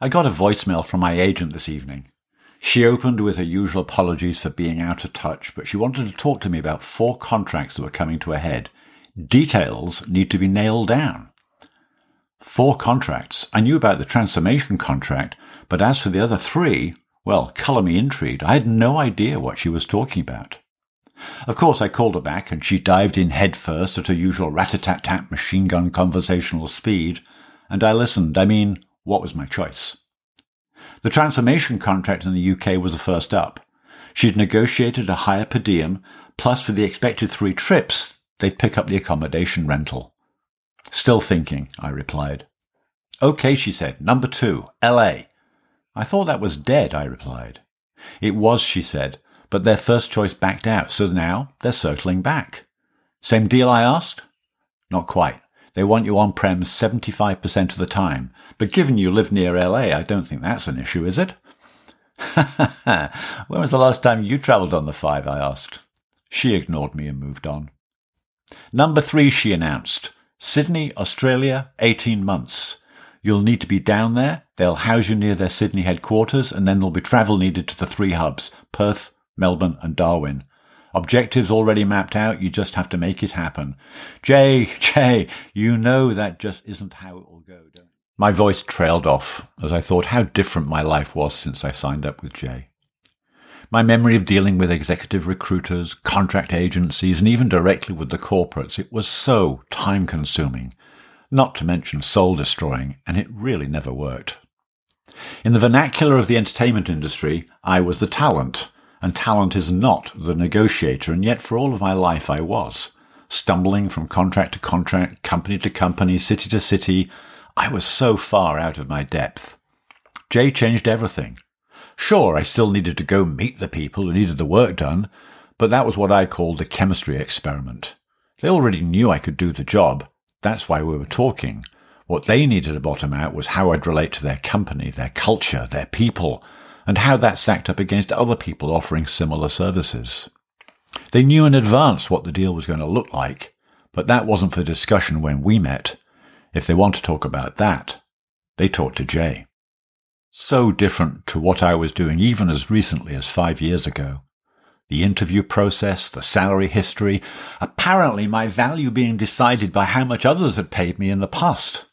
I got a voicemail from my agent this evening. She opened with her usual apologies for being out of touch, but she wanted to talk to me about four contracts that were coming to a head. Details need to be nailed down. Four contracts. I knew about the transformation contract, but as for the other three, well, colour me intrigued. I had no idea what she was talking about. Of course, I called her back, and she dived in headfirst at her usual rat-a-tat-tat machine gun conversational speed, and I listened. I mean, what was my choice? The transformation contract in the UK was the first up. She'd negotiated a higher per diem, plus for the expected three trips, they'd pick up the accommodation rental. Still thinking, I replied. Okay, she said. Number two, LA. I thought that was dead, I replied. It was, she said, but their first choice backed out, so now they're circling back. Same deal, I asked? Not quite. They want you on-prem 75% of the time. But given you live near LA, I don't think that's an issue, is it? when was the last time you travelled on the five? I asked. She ignored me and moved on. Number three, she announced. Sydney, Australia, 18 months. You'll need to be down there. They'll house you near their Sydney headquarters, and then there'll be travel needed to the three hubs Perth, Melbourne, and Darwin. Objectives already mapped out, you just have to make it happen. Jay, Jay, you know that just isn't how it will go? My voice trailed off as I thought how different my life was since I signed up with Jay. My memory of dealing with executive recruiters, contract agencies, and even directly with the corporates, it was so time consuming, not to mention soul destroying, and it really never worked. In the vernacular of the entertainment industry, I was the talent, and talent is not the negotiator, and yet for all of my life I was. Stumbling from contract to contract, company to company, city to city, I was so far out of my depth. Jay changed everything. Sure, I still needed to go meet the people who needed the work done, but that was what I called the chemistry experiment. They already knew I could do the job. That's why we were talking. What they needed to bottom out was how I'd relate to their company, their culture, their people, and how that stacked up against other people offering similar services. They knew in advance what the deal was going to look like, but that wasn't for discussion when we met. If they want to talk about that, they talk to Jay. So different to what I was doing even as recently as five years ago. The interview process, the salary history, apparently my value being decided by how much others had paid me in the past.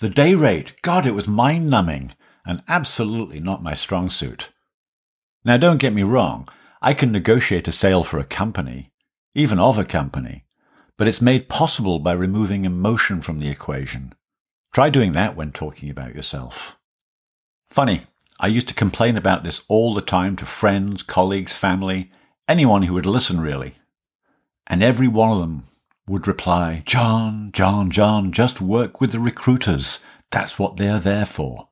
The day rate, God, it was mind numbing and absolutely not my strong suit. Now, don't get me wrong, I can negotiate a sale for a company, even of a company, but it's made possible by removing emotion from the equation. Try doing that when talking about yourself. Funny, I used to complain about this all the time to friends, colleagues, family, anyone who would listen really. And every one of them would reply, John, John, John, just work with the recruiters. That's what they're there for.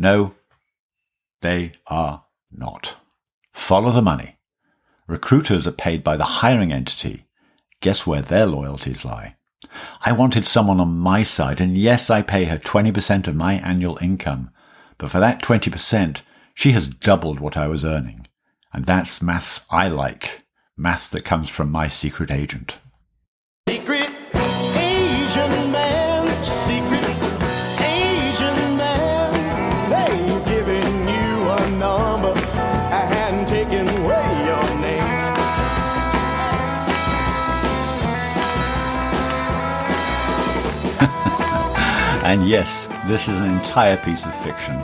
No, they are not. Follow the money. Recruiters are paid by the hiring entity. Guess where their loyalties lie? I wanted someone on my side, and yes, I pay her 20% of my annual income. But for that 20%, she has doubled what I was earning. And that's maths I like. Maths that comes from my secret agent. And yes, this is an entire piece of fiction.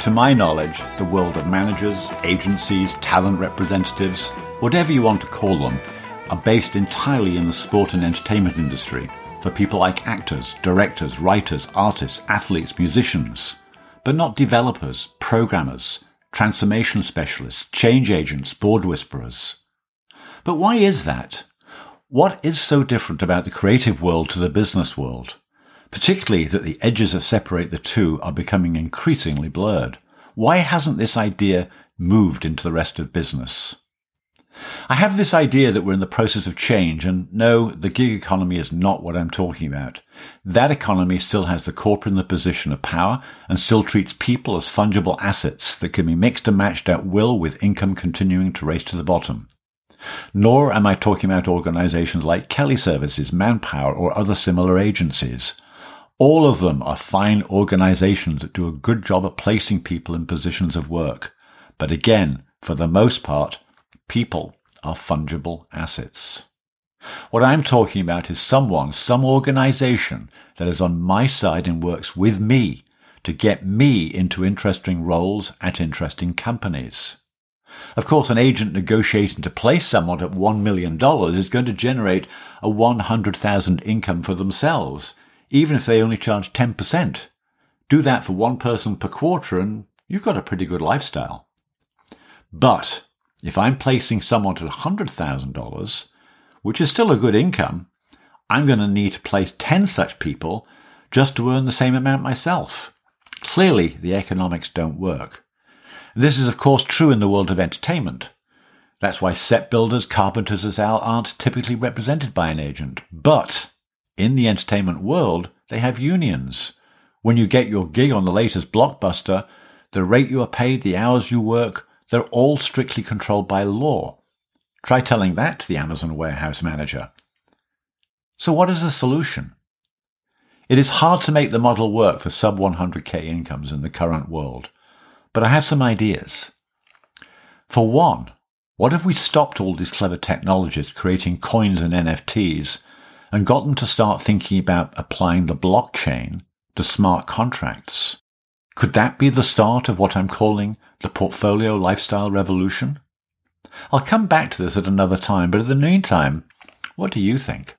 To my knowledge, the world of managers, agencies, talent representatives, whatever you want to call them, are based entirely in the sport and entertainment industry for people like actors, directors, writers, artists, athletes, musicians, but not developers, programmers, transformation specialists, change agents, board whisperers. But why is that? What is so different about the creative world to the business world? Particularly that the edges that separate the two are becoming increasingly blurred. Why hasn't this idea moved into the rest of business? I have this idea that we're in the process of change, and no, the gig economy is not what I'm talking about. That economy still has the corporate in the position of power and still treats people as fungible assets that can be mixed and matched at will with income continuing to race to the bottom. Nor am I talking about organizations like Kelly Services, Manpower, or other similar agencies. All of them are fine organizations that do a good job at placing people in positions of work. But again, for the most part, people are fungible assets. What I'm talking about is someone, some organization that is on my side and works with me to get me into interesting roles at interesting companies. Of course, an agent negotiating to place someone at $1 million is going to generate a 100,000 income for themselves, even if they only charge 10%. Do that for one person per quarter and you've got a pretty good lifestyle. But if I'm placing someone at $100,000, which is still a good income, I'm going to need to place 10 such people just to earn the same amount myself. Clearly, the economics don't work. This is, of course, true in the world of entertainment. That's why set builders, carpenters, as Al aren't typically represented by an agent. But in the entertainment world, they have unions. When you get your gig on the latest blockbuster, the rate you are paid, the hours you work, they're all strictly controlled by law. Try telling that to the Amazon warehouse manager. So what is the solution? It is hard to make the model work for sub 100k incomes in the current world, but I have some ideas. For one, what if we stopped all these clever technologists creating coins and NFTs and got them to start thinking about applying the blockchain to smart contracts? Could that be the start of what I'm calling the portfolio lifestyle revolution? I'll come back to this at another time, but in the meantime, what do you think?